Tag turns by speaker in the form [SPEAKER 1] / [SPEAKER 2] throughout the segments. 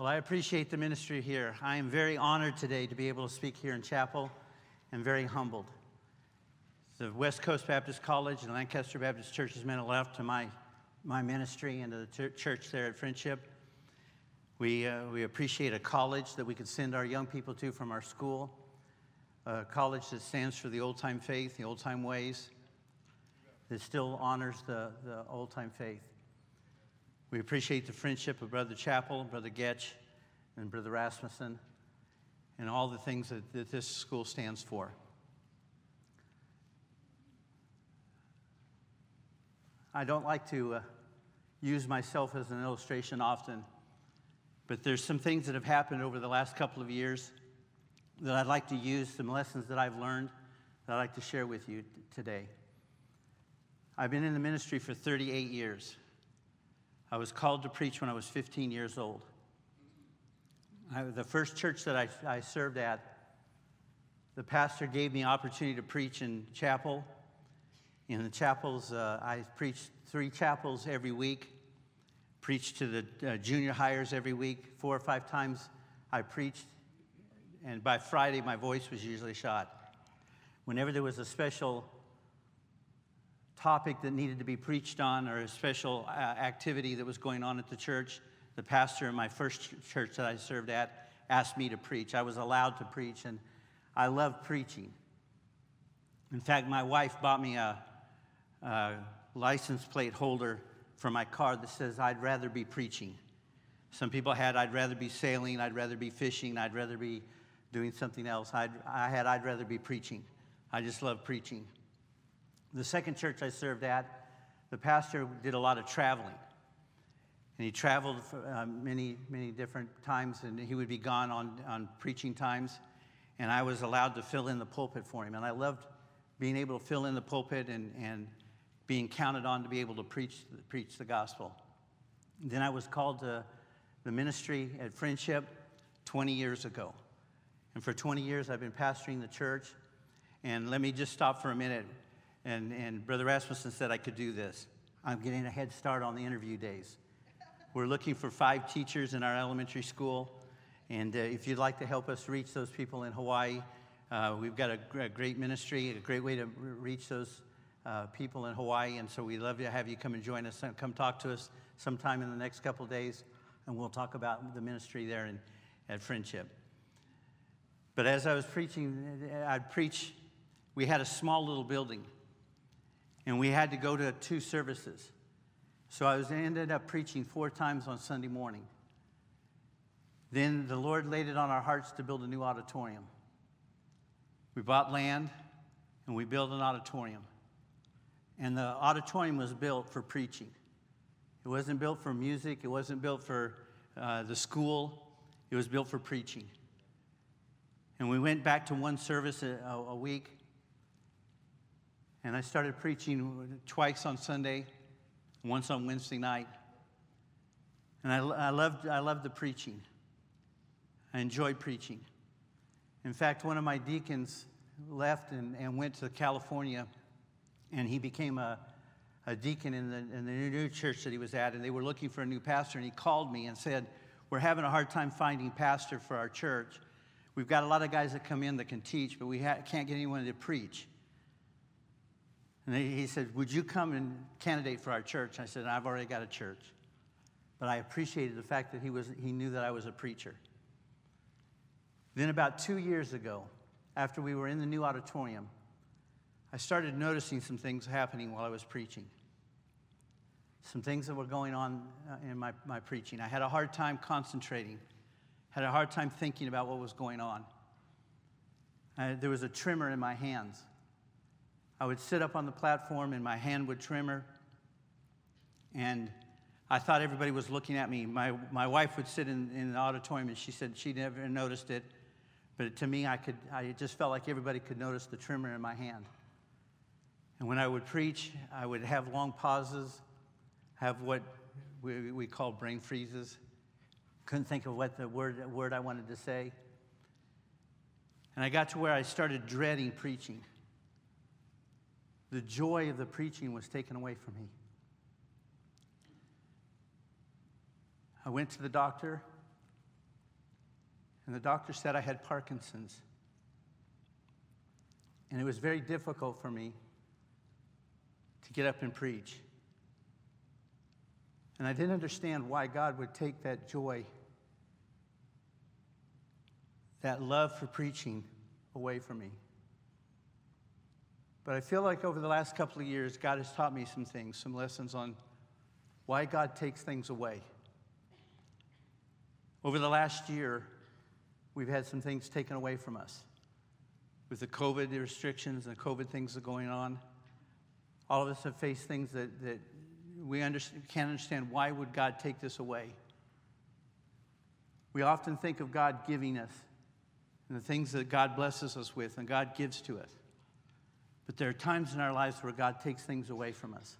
[SPEAKER 1] Well, I appreciate the ministry here. I am very honored today to be able to speak here in chapel and very humbled. The West Coast Baptist College and Lancaster Baptist Church has meant a lot to my, my ministry and to the church there at Friendship. We, uh, we appreciate a college that we can send our young people to from our school, a college that stands for the old time faith, the old time ways, that still honors the, the old time faith. We appreciate the friendship of Brother Chappell, Brother Goetsch, and Brother Rasmussen, and all the things that, that this school stands for. I don't like to uh, use myself as an illustration often, but there's some things that have happened over the last couple of years that I'd like to use, some lessons that I've learned that I'd like to share with you t- today. I've been in the ministry for 38 years. I was called to preach when I was 15 years old. I, the first church that I, I served at, the pastor gave me opportunity to preach in chapel. In the chapels, uh, I preached three chapels every week, preached to the uh, junior hires every week, four or five times I preached, and by Friday, my voice was usually shot. Whenever there was a special topic that needed to be preached on or a special uh, activity that was going on at the church, the pastor in my first church that I served at asked me to preach. I was allowed to preach, and I love preaching. In fact, my wife bought me a, a license plate holder for my car that says, I'd rather be preaching. Some people had, I'd rather be sailing, I'd rather be fishing, I'd rather be doing something else. I'd, I had, I'd rather be preaching. I just love preaching. The second church I served at, the pastor did a lot of traveling. And he traveled for, uh, many, many different times, and he would be gone on, on preaching times. And I was allowed to fill in the pulpit for him. And I loved being able to fill in the pulpit and, and being counted on to be able to preach, preach the gospel. Then I was called to the ministry at Friendship 20 years ago. And for 20 years, I've been pastoring the church. And let me just stop for a minute and, and Brother Rasmussen said I could do this. I'm getting a head start on the interview days. We're looking for five teachers in our elementary school. And uh, if you'd like to help us reach those people in Hawaii, uh, we've got a, a, great ministry, a great way to reach those uh, people in Hawaii. And so we'd love to have you come and join us. Come talk to us sometime in the next couple days, and we'll talk about the ministry there in, at Friendship. But as I was preaching, I'd preach, we had a small little building and we had to go to two services. So I was ended up preaching four times on Sunday morning. Then the Lord laid it on our hearts to build a new auditorium. We bought land and we built an auditorium. And the auditorium was built for preaching. It wasn't built for music, it wasn't built for uh, the school, it was built for preaching. And we went back to one service a, a week. And I started preaching twice on Sunday, once on Wednesday night. And I, I, loved, I loved the preaching. I enjoyed preaching. In fact, one of my deacons left and, and went to California, and he became a, a deacon in the, in the new church that he was at, and they were looking for a new pastor. And he called me and said, We're having a hard time finding pastor for our church. We've got a lot of guys that come in that can teach, but we ha- can't get anyone to preach. And he said, Would you come and candidate for our church? I said, I've already got a church. But I appreciated the fact that he, was, he knew that I was a preacher. Then, about two years ago, after we were in the new auditorium, I started noticing some things happening while I was preaching. Some things that were going on uh, in my, my preaching. I had a hard time concentrating, had a hard time thinking about what was going on. I, there was a tremor in my hands. I would sit up on the platform and my hand would tremor. And I thought everybody was looking at me. My, my wife would sit in, in the auditorium and she said she never noticed it. But to me, I, could, I just felt like everybody could notice the tremor in my hand. And when I would preach, I would have long pauses, have what we, we call brain freezes. Couldn't think of what the word, word I wanted to say. And I got to where I started dreading preaching the joy of the preaching was taken away from me. I went to the doctor. and the doctor said I had Parkinson's. And it was very difficult for me to get up and preach. And I didn't understand why God would take that joy, that love for preaching away from me. But I feel like over the last couple of years, God has taught me some things, some lessons on why God takes things away. Over the last year, we've had some things taken away from us. With the COVID restrictions and the COVID things that are going on, all of us have faced things that, that we understand, can't understand why would God take this away. We often think of God giving us and the things that God blesses us with and God gives to us. But there are times in our lives where God takes things away from us.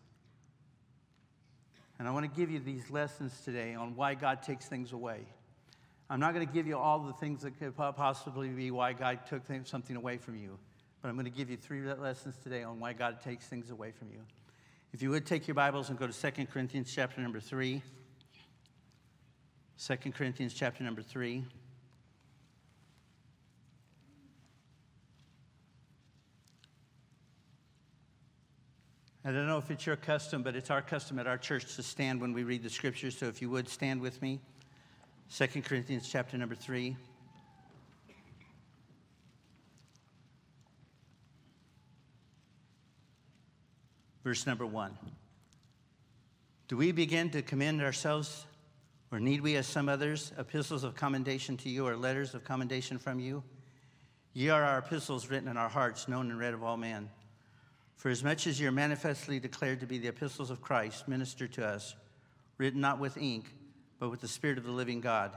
[SPEAKER 1] And I want to give you these lessons today on why God takes things away. I'm not going to give you all the things that could possibly be why God took something away from you, but I'm going to give you three lessons today on why God takes things away from you. If you would take your Bibles and go to 2 Corinthians chapter number 3. 2 Corinthians chapter number 3. I don't know if it's your custom, but it's our custom at our church to stand when we read the scriptures. So if you would stand with me. 2 Corinthians chapter number 3. Verse number 1. Do we begin to commend ourselves, or need we, as some others, epistles of commendation to you, or letters of commendation from you? Ye are our epistles written in our hearts, known and read of all men. For as much as ye are manifestly declared to be the epistles of Christ, ministered to us, written not with ink, but with the Spirit of the living God,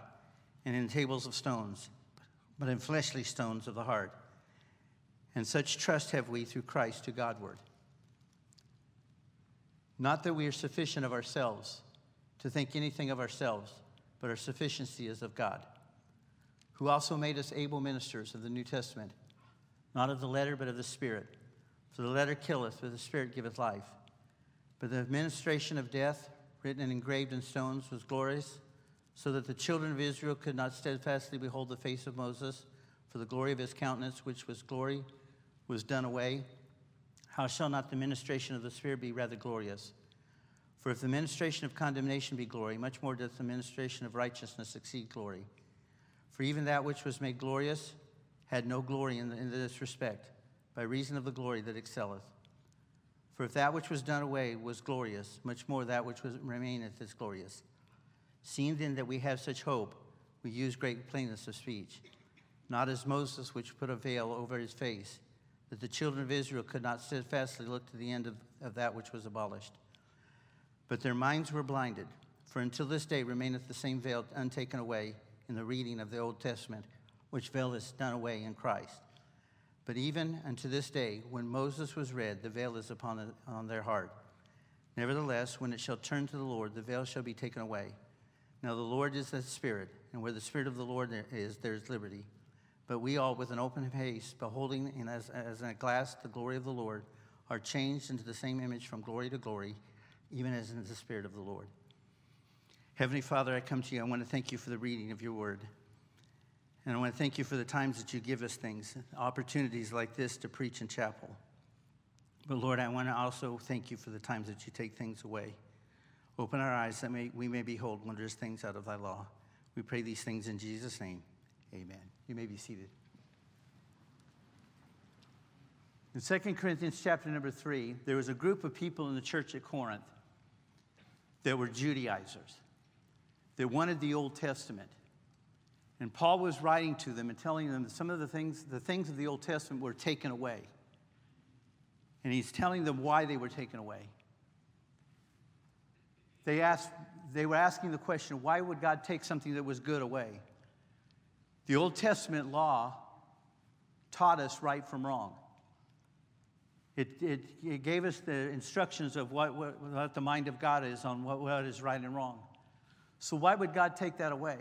[SPEAKER 1] and in tables of stones, but in fleshly stones of the heart. And such trust have we through Christ to Godward. Not that we are sufficient of ourselves to think anything of ourselves, but our sufficiency is of God, who also made us able ministers of the New Testament, not of the letter, but of the Spirit. For the letter killeth, but the Spirit giveth life. But the administration of death, written and engraved in stones, was glorious, so that the children of Israel could not steadfastly behold the face of Moses, for the glory of his countenance, which was glory, was done away. How shall not the ministration of the Spirit be rather glorious? For if the ministration of condemnation be glory, much more doth the ministration of righteousness exceed glory. For even that which was made glorious had no glory in, in this respect, by reason of the glory that excelleth. For if that which was done away was glorious, much more that which was, remaineth is glorious. Seeing then that we have such hope, we use great plainness of speech, not as Moses, which put a veil over his face, that the children of Israel could not steadfastly look to the end of, of that which was abolished. But their minds were blinded, for until this day remaineth the same veil untaken away in the reading of the Old Testament, which veil is done away in Christ. But even unto this day, when Moses was read, the veil is upon the, on their heart. Nevertheless, when it shall turn to the Lord, the veil shall be taken away. Now the Lord is the Spirit, and where the Spirit of the Lord is, there is liberty. But we all, with an open face, beholding in as, as in a glass the glory of the Lord, are changed into the same image from glory to glory, even as in the Spirit of the Lord. Heavenly Father, I come to you. I want to thank you for the reading of your word. And I want to thank you for the times that you give us things, opportunities like this to preach in chapel. But Lord, I want to also thank you for the times that you take things away. Open our eyes that may, we may behold wondrous things out of thy law. We pray these things in Jesus' name. Amen. You may be seated. In 2 Corinthians chapter number 3, there was a group of people in the church at Corinth that were Judaizers. They wanted the Old Testament. And Paul was writing to them and telling them that some of the things, the things of the Old Testament were taken away. And he's telling them why they were taken away. They, asked, they were asking the question why would God take something that was good away? The Old Testament law taught us right from wrong. It, it, it gave us the instructions of what, what, what the mind of God is on what, what is right and wrong. So, why would God take that away?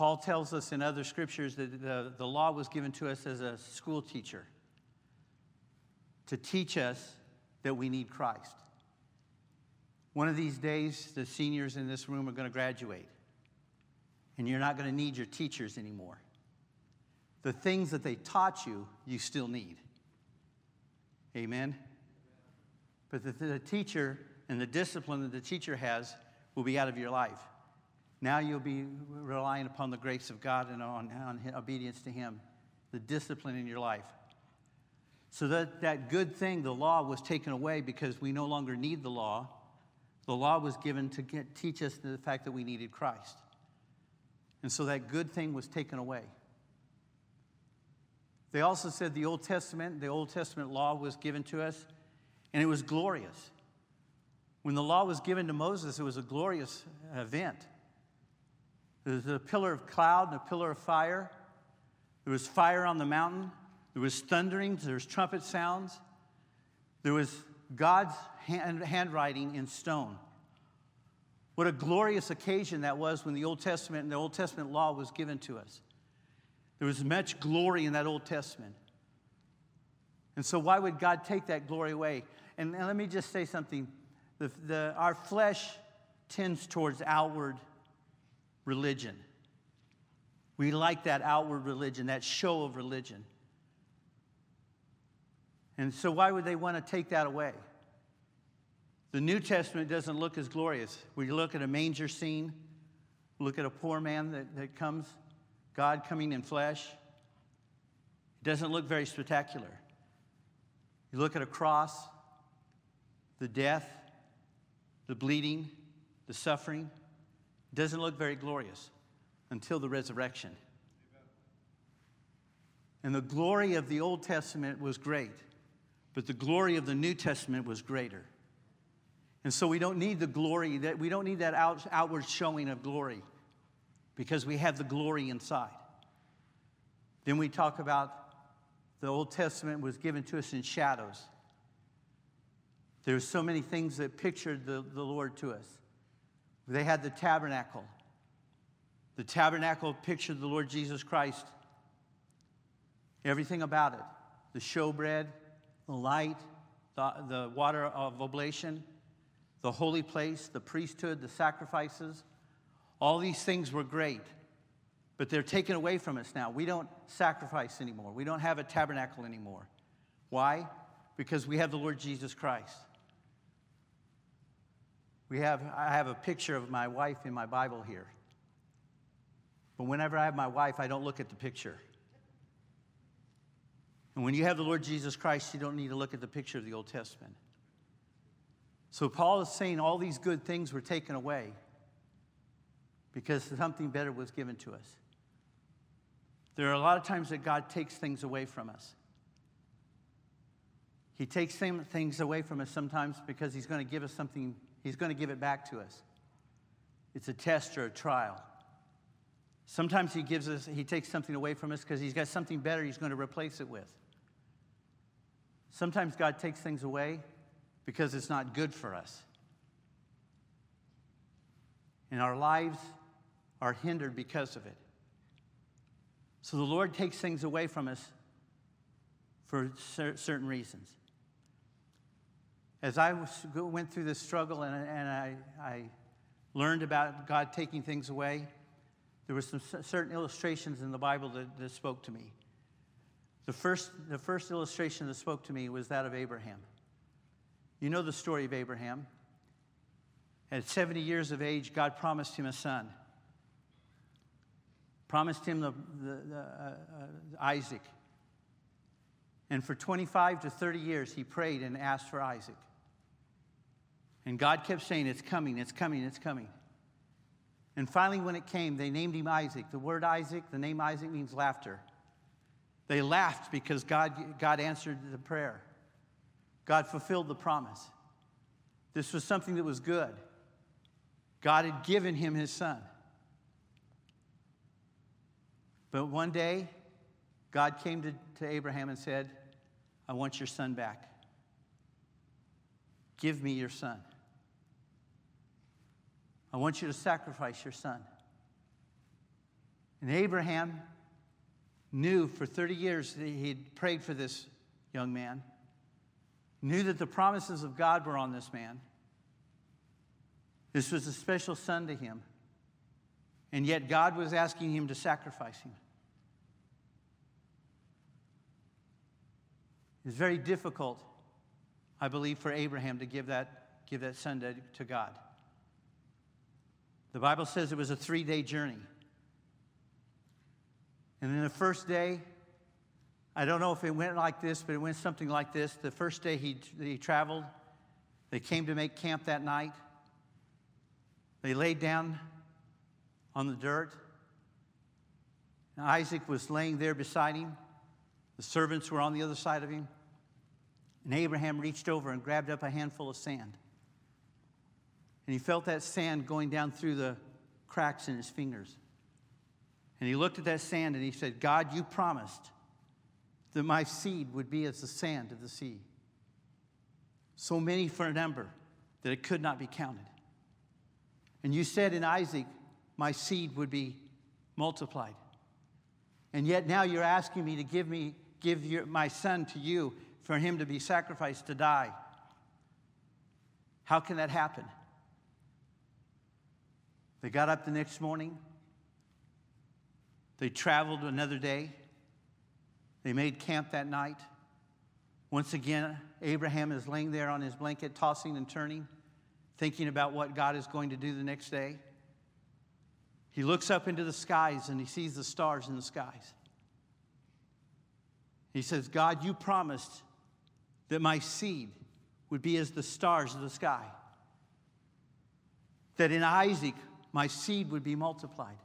[SPEAKER 1] Paul tells us in other scriptures that the, the law was given to us as a school teacher to teach us that we need Christ. One of these days, the seniors in this room are going to graduate. and you're not going to need your teachers anymore. The things that they taught you, you still need. Amen? But the, the teacher and the discipline that the teacher has will be out of your life. Now you'll be relying upon the grace of God and on, on obedience to Him, the discipline in your life. So that, that good thing, the law, was taken away because we no longer need the law. The law was given to get, teach us the fact that we needed Christ. And so that good thing was taken away. They also said the Old Testament, the Old Testament law was given to us, and it was glorious. When the law was given to Moses, it was a glorious event. There was a pillar of cloud and a pillar of fire. There was fire on the mountain. There was thunderings. There was trumpet sounds. There was God's hand, handwriting in stone. What a glorious occasion that was when the Old Testament and the Old Testament law was given to us. There was much glory in that Old Testament. And so, why would God take that glory away? And, and let me just say something. The, the, our flesh tends towards outward religion. We like that outward religion, that show of religion. And so, why would they want to take that away? The New Testament doesn't look as glorious. We look at a manger scene, look at a poor man that, that comes, God coming in flesh. It doesn't look very spectacular. You look at a cross, the death, the bleeding, the suffering. Doesn't look very glorious until the resurrection. And the glory of the Old Testament was great, but the glory of the New Testament was greater. And so we don't need the glory that we don't need that out, outward showing of glory because we have the glory inside. Then we talk about the Old Testament was given to us in shadows. There's so many things that pictured the, the Lord to us. They had the tabernacle. The tabernacle pictured the Lord Jesus Christ. Everything about it the showbread, the light, the, the water of oblation, the holy place, the priesthood, the sacrifices. All these things were great, but they're taken away from us now. We don't sacrifice anymore, we don't have a tabernacle anymore. Why? Because we have the Lord Jesus Christ. We have, I have a picture of my wife in my Bible here. But whenever I have my wife, I don't look at the picture. And when you have the Lord Jesus Christ, you don't need to look at the picture of the Old Testament. So Paul is saying all these good things were taken away because something better was given to us. There are a lot of times that God takes things away from us. He takes things away from us sometimes because He's going to give us something He's going to give it back to us. It's a test or a trial. Sometimes he gives us, he takes something away from us because he's got something better he's going to replace it with. Sometimes God takes things away because it's not good for us. And our lives are hindered because of it. So the Lord takes things away from us for certain reasons as I was, went through this struggle and, and I, I learned about God taking things away, there were some certain illustrations in the Bible that, that spoke to me. The first, the first illustration that spoke to me was that of Abraham. You know the story of Abraham. At 70 years of age, God promised him a son. Promised him the, the, the uh, uh, Isaac. And for 25 to 30 years, he prayed and asked for Isaac. And God kept saying, It's coming, it's coming, it's coming. And finally, when it came, they named him Isaac. The word Isaac, the name Isaac means laughter. They laughed because God, God answered the prayer, God fulfilled the promise. This was something that was good. God had given him his son. But one day, God came to, to Abraham and said, I want your son back. Give me your son. I want you to sacrifice your son. And Abraham knew for 30 years that he'd prayed for this young man, knew that the promises of God were on this man. This was a special son to him. And yet God was asking him to sacrifice him. It's very difficult, I believe, for Abraham to give that, give that son to, to God. The Bible says it was a three day journey. And then the first day, I don't know if it went like this, but it went something like this. The first day he, he traveled, they came to make camp that night. They laid down on the dirt. And Isaac was laying there beside him. The servants were on the other side of him. And Abraham reached over and grabbed up a handful of sand. And he felt that sand going down through the cracks in his fingers. And he looked at that sand and he said, God, you promised that my seed would be as the sand of the sea. So many for a number that it could not be counted. And you said in Isaac, my seed would be multiplied. And yet now you're asking me to give me give your, my son to you for him to be sacrificed to die. How can that happen? They got up the next morning. They traveled another day. They made camp that night. Once again, Abraham is laying there on his blanket, tossing and turning, thinking about what God is going to do the next day. He looks up into the skies and he sees the stars in the skies. He says, God, you promised that my seed would be as the stars of the sky, that in Isaac my seed would be multiplied.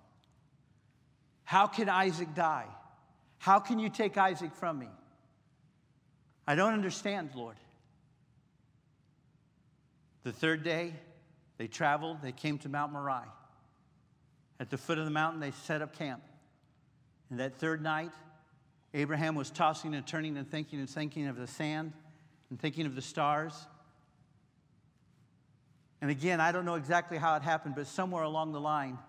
[SPEAKER 1] How can Isaac die? How can you take Isaac from me? I don't understand, Lord. The third day, they traveled, they came to Mount Moriah. At the foot of the mountain, they set up camp. And that third night, Abraham was tossing and turning and thinking and thinking of the sand and thinking of the stars. And again, I don't know exactly how it happened, but somewhere along the line,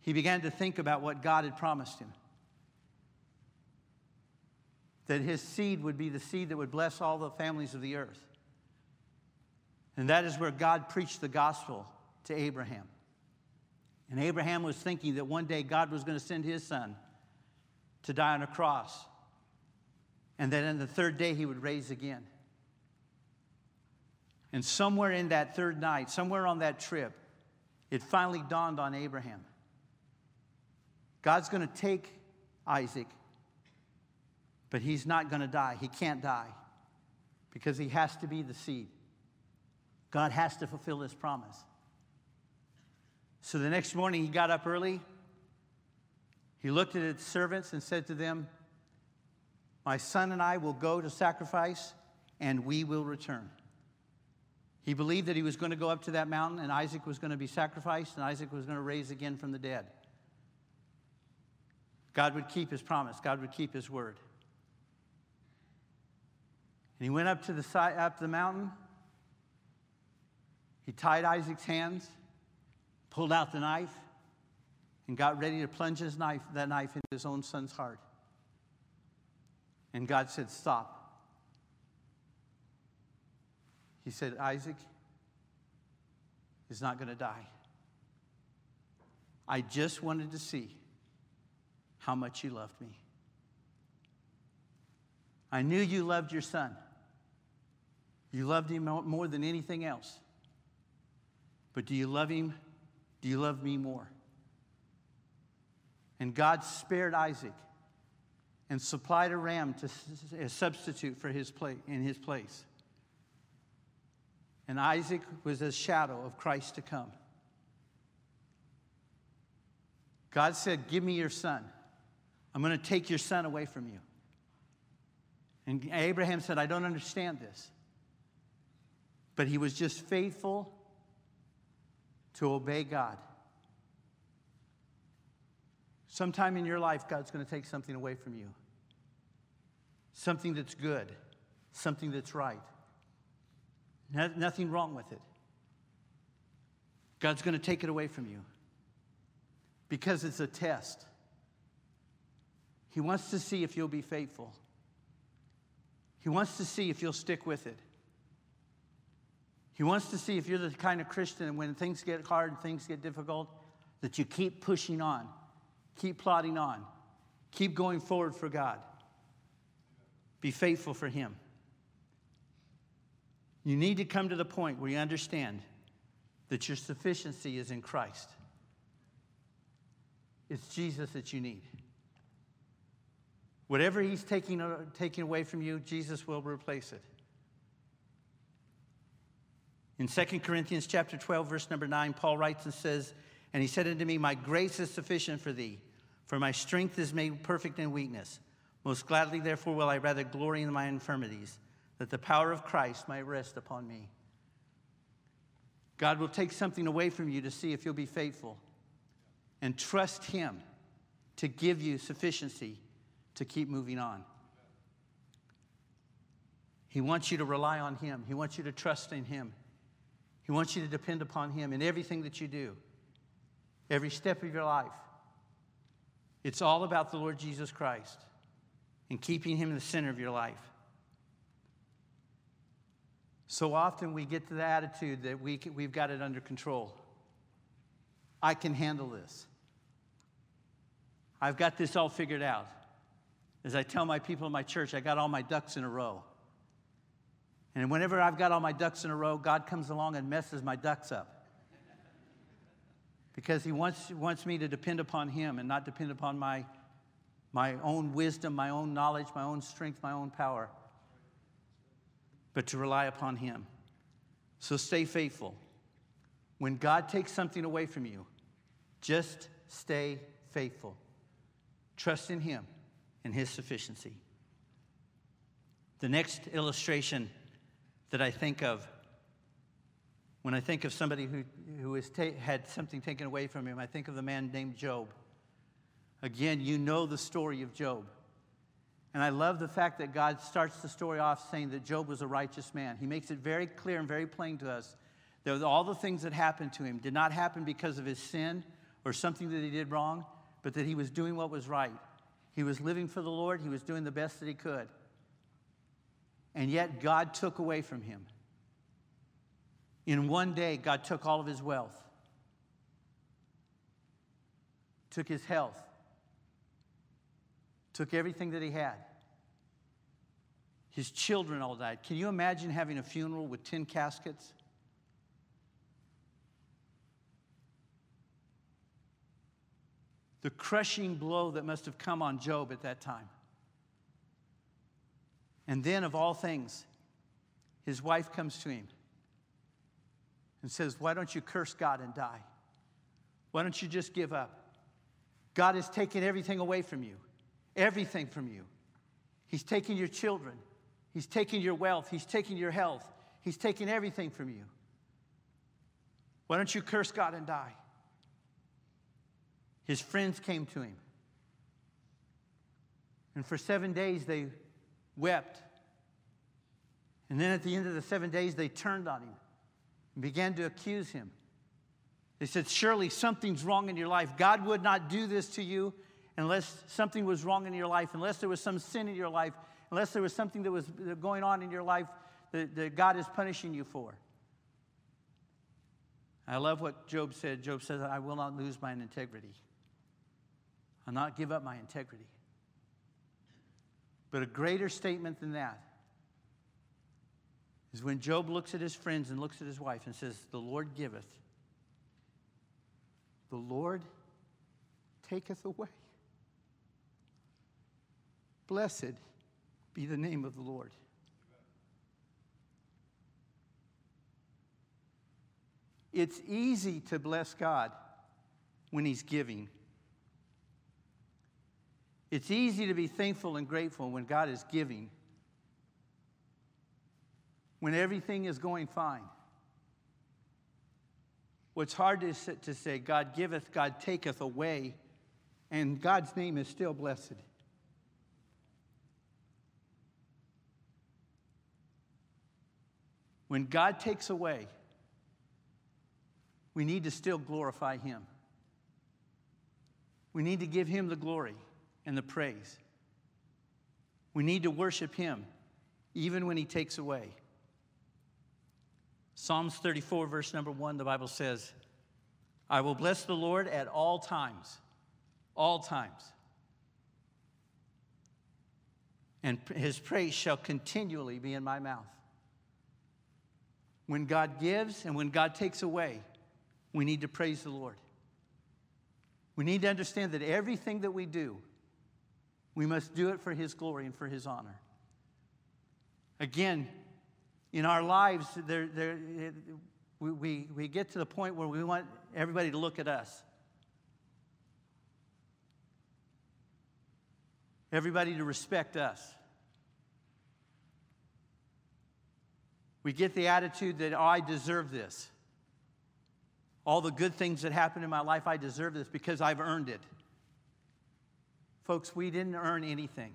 [SPEAKER 1] he began to think about what God had promised him that his seed would be the seed that would bless all the families of the earth. And that is where God preached the gospel to Abraham. And Abraham was thinking that one day God was going to send his son to die on a cross, and that in the third day he would raise again. And somewhere in that third night, somewhere on that trip, it finally dawned on Abraham God's going to take Isaac, but he's not going to die. He can't die because he has to be the seed. God has to fulfill his promise. So the next morning, he got up early. He looked at his servants and said to them, My son and I will go to sacrifice, and we will return. He believed that he was going to go up to that mountain, and Isaac was going to be sacrificed, and Isaac was going to raise again from the dead. God would keep his promise, God would keep his word. And he went up to the side, up the mountain. He tied Isaac's hands pulled out the knife, and got ready to plunge his knife, that knife into his own son's heart. And God said, Stop. He said, Isaac is not going to die. I just wanted to see how much you loved me. I knew you loved your son. You loved him more than anything else. But do you love him do you love me more? And God spared Isaac and supplied a ram to a substitute for his in his place. And Isaac was a shadow of Christ to come. God said, Give me your son. I'm going to take your son away from you. And Abraham said, I don't understand this. But he was just faithful to obey God. Sometime in your life, God's going to take something away from you. Something that's good, something that's right. Nothing wrong with it. God's going to take it away from you because it's a test. He wants to see if you'll be faithful. He wants to see if you'll stick with it. He wants to see if you're the kind of Christian when things get hard and things get difficult, that you keep pushing on, keep plodding on, keep going forward for God. Be faithful for Him. You need to come to the point where you understand that your sufficiency is in Christ. It's Jesus that you need. Whatever He's taking, uh, taking away from you, Jesus will replace it. In 2 Corinthians chapter 12, verse number 9, Paul writes and says, And he said unto me, My grace is sufficient for thee, for my strength is made perfect in weakness. Most gladly, therefore, will I rather glory in my infirmities, that the power of Christ might rest upon me. God will take something away from you to see if you'll be faithful and trust Him to give you sufficiency to keep moving on. He wants you to rely on Him, He wants you to trust in Him. He wants you to depend upon Him in everything that you do, every step of your life. It's all about the Lord Jesus Christ and keeping Him in the center of your life. So often we get to the attitude that we can, we've got it under control. I can handle this. I've got this all figured out. As I tell my people in my church, I got all my ducks in a row. And whenever I've got all my ducks in a row, God comes along and messes my ducks up. Because He wants, wants me to depend upon Him and not depend upon my, my own wisdom, my own knowledge, my own strength, my own power, but to rely upon Him. So stay faithful. When God takes something away from you, just stay faithful. Trust in Him and His sufficiency. The next illustration that I think of when I think of somebody who, who has ta- had something taken away from him. I think of the man named Job. Again, you know the story of Job. And I love the fact that God starts the story off saying that Job was a righteous man. He makes it very clear and very plain to us that all the things that happened to him did not happen because of his sin or something that he did wrong, but that he was doing what was right. He was living for the Lord, he was doing the best that he could and yet God took away from him. In one day, God took all of his wealth, took his health, took everything that he had. His children all died. Can you imagine having a funeral with 10 caskets? The crushing blow that must have come on Job at that time. And then, of all things, his wife comes to him and says, Why don't you curse God and die? Why don't you just give up? God has taken everything away from you, everything from you. He's taken your children, He's taking your wealth, He's taking your health, He's taking everything from you. Why don't you curse God and die? His friends came to him. And for seven days they wept. And then at the end of the seven days, they turned on him and began to accuse him. They said, Surely something's wrong in your life. God would not do this to you unless something was wrong in your life, unless there was some sin in your life, unless there was something that was going on in your life that, that God is punishing you for. I love what Job said. Job says, I will not lose my integrity. I'll not give up my integrity. But a greater statement than that is when Job looks at his friends and looks at his wife and says, The Lord giveth, the Lord taketh away. Blessed be the name of the Lord. It's easy to bless God when He's giving. It's easy to be thankful and grateful when God is giving, when everything is going fine. What's hard is to say, God giveth, God taketh away, and God's name is still blessed. When God takes away, we need to still glorify Him. We need to give Him the glory and the praise. We need to worship Him even when He takes away. Psalms 34, verse number one, the Bible says, I will bless the Lord at all times, all times. And his praise shall continually be in my mouth. When God gives and when God takes away, we need to praise the Lord. We need to understand that everything that we do, we must do it for his glory and for his honor. Again, in our lives, there, there, we, we, we get to the point where we want everybody to look at us. Everybody to respect us. We get the attitude that, oh, I deserve this. All the good things that happen in my life, I deserve this because I've earned it. Folks, we didn't earn anything.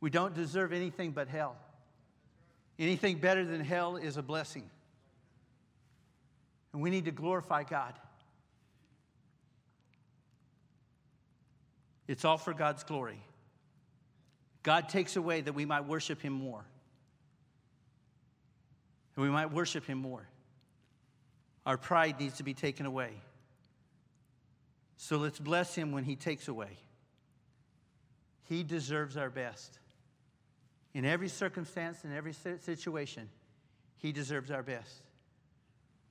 [SPEAKER 1] We don't deserve anything but hell. Anything better than hell is a blessing. And we need to glorify God. It's all for God's glory. God takes away that we might worship Him more. And we might worship Him more. Our pride needs to be taken away. So let's bless Him when He takes away. He deserves our best. In every circumstance, in every situation, He deserves our best.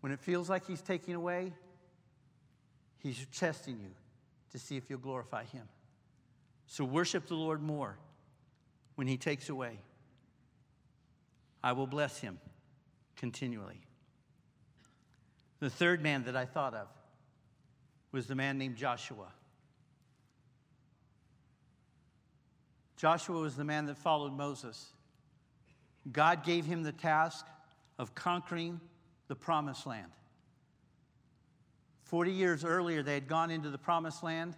[SPEAKER 1] When it feels like He's taking away, He's testing you to see if you'll glorify Him. So worship the Lord more when He takes away. I will bless Him continually. The third man that I thought of was the man named Joshua. Joshua was the man that followed Moses. God gave him the task of conquering the promised land. 40 years earlier, they had gone into the promised land,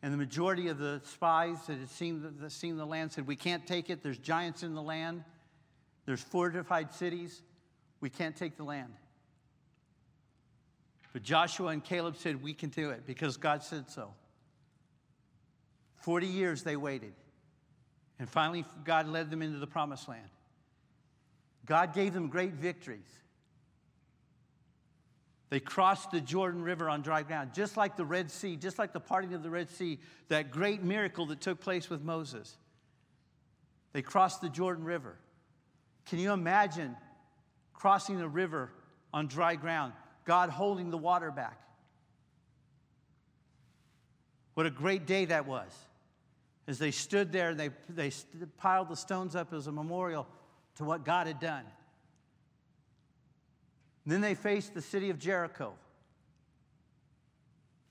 [SPEAKER 1] and the majority of the spies that had seen the, seen the land said, We can't take it. There's giants in the land, there's fortified cities. We can't take the land. But Joshua and Caleb said, We can do it because God said so. 40 years they waited. And finally, God led them into the promised land. God gave them great victories. They crossed the Jordan River on dry ground, just like the Red Sea, just like the parting of the Red Sea, that great miracle that took place with Moses. They crossed the Jordan River. Can you imagine crossing the river on dry ground, God holding the water back? What a great day that was as they stood there, they, they piled the stones up as a memorial to what God had done. Then they faced the city of Jericho.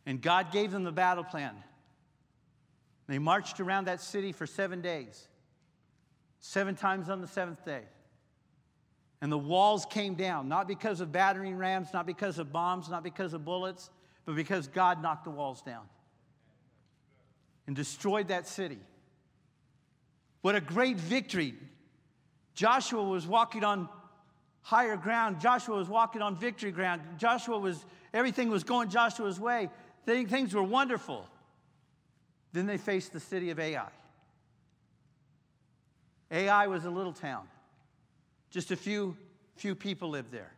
[SPEAKER 1] And God gave them the battle plan. They marched around that city for seven days, seven times on the seventh day. And the walls came down, not because of battering rams, not because of bombs, not because of bullets, but because God knocked the walls down and destroyed that city. What a great victory. Joshua was walking on higher ground. Joshua was walking on victory ground. Joshua was, everything was going Joshua's way. Things were wonderful. Then they faced the city of Ai. Ai was a little town. Just a few, few people lived there.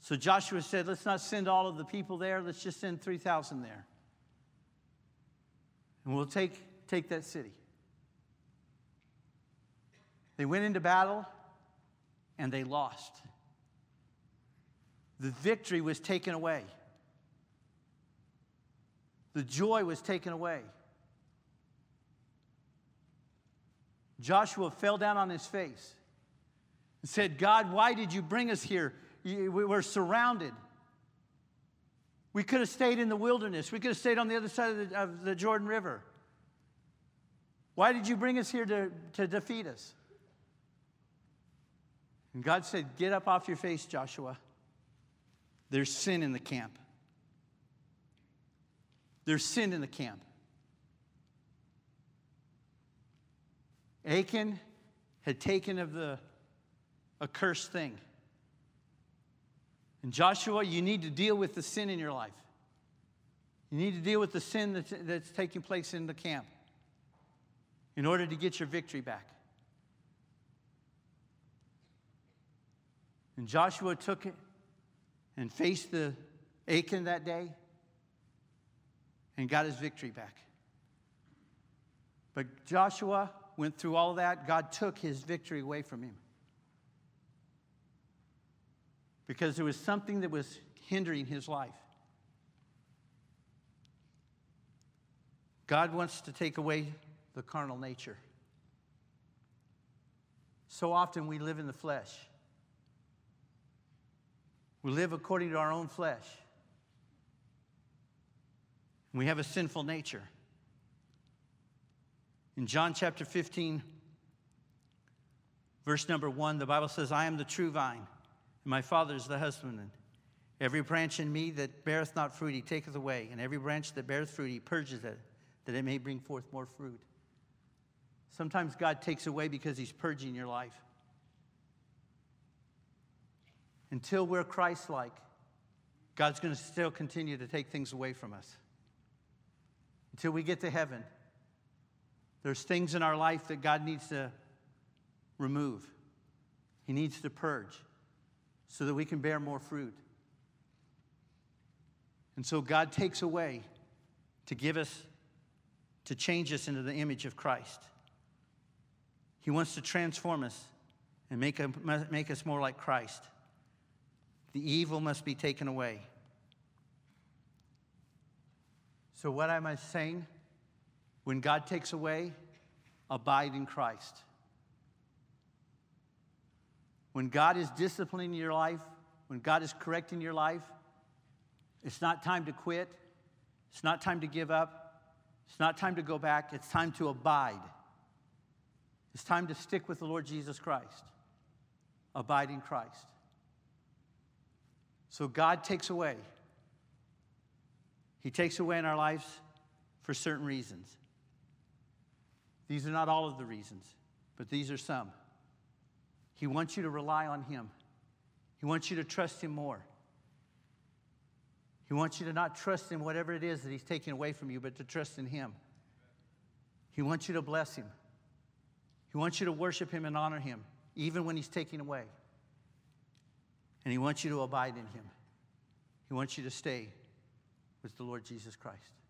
[SPEAKER 1] So Joshua said, let's not send all of the people there, let's just send 3,000 there and we'll take, take that city. They went into battle and they lost. The victory was taken away. The joy was taken away. Joshua fell down on his face and said, God, why did you bring us here? We were surrounded. We could have stayed in the wilderness. We could have stayed on the other side of the, of the Jordan River. Why did you bring us here to, to defeat us? And God said, Get up off your face, Joshua. There's sin in the camp. There's sin in the camp. Achan had taken of the accursed thing. And Joshua, you need to deal with the sin in your life. You need to deal with the sin that's, that's taking place in the camp in order to get your victory back. And Joshua took it and faced the Achan that day and got his victory back. But Joshua went through all that. God took his victory away from him. Because there was something that was hindering his life. God wants to take away the carnal nature. So often we live in the flesh. We live according to our own flesh. We have a sinful nature. In John chapter 15, verse number 1, the Bible says, I am the true vine, and my Father is the husbandman. Every branch in me that beareth not fruit, he taketh away, and every branch that beareth fruit, he purges it, that it may bring forth more fruit. Sometimes God takes away because he's purging your life. Until we're Christ like, God's going to still continue to take things away from us. Until we get to heaven, there's things in our life that God needs to remove, He needs to purge so that we can bear more fruit. And so God takes away to give us, to change us into the image of Christ. He wants to transform us and make, a, make us more like Christ. The evil must be taken away. So, what am I saying? When God takes away, abide in Christ. When God is disciplining your life, when God is correcting your life, it's not time to quit. It's not time to give up. It's not time to go back. It's time to abide. It's time to stick with the Lord Jesus Christ. Abide in Christ. So God takes away. He takes away in our lives for certain reasons. These are not all of the reasons, but these are some. He wants you to rely on Him, He wants you to trust Him more. He wants you to not trust in whatever it is that He's taking away from you, but to trust in Him. He wants you to bless Him. He wants you to worship Him and honor Him, even when He's taking away. And He wants you to abide in Him. He wants you to stay with the Lord Jesus Christ.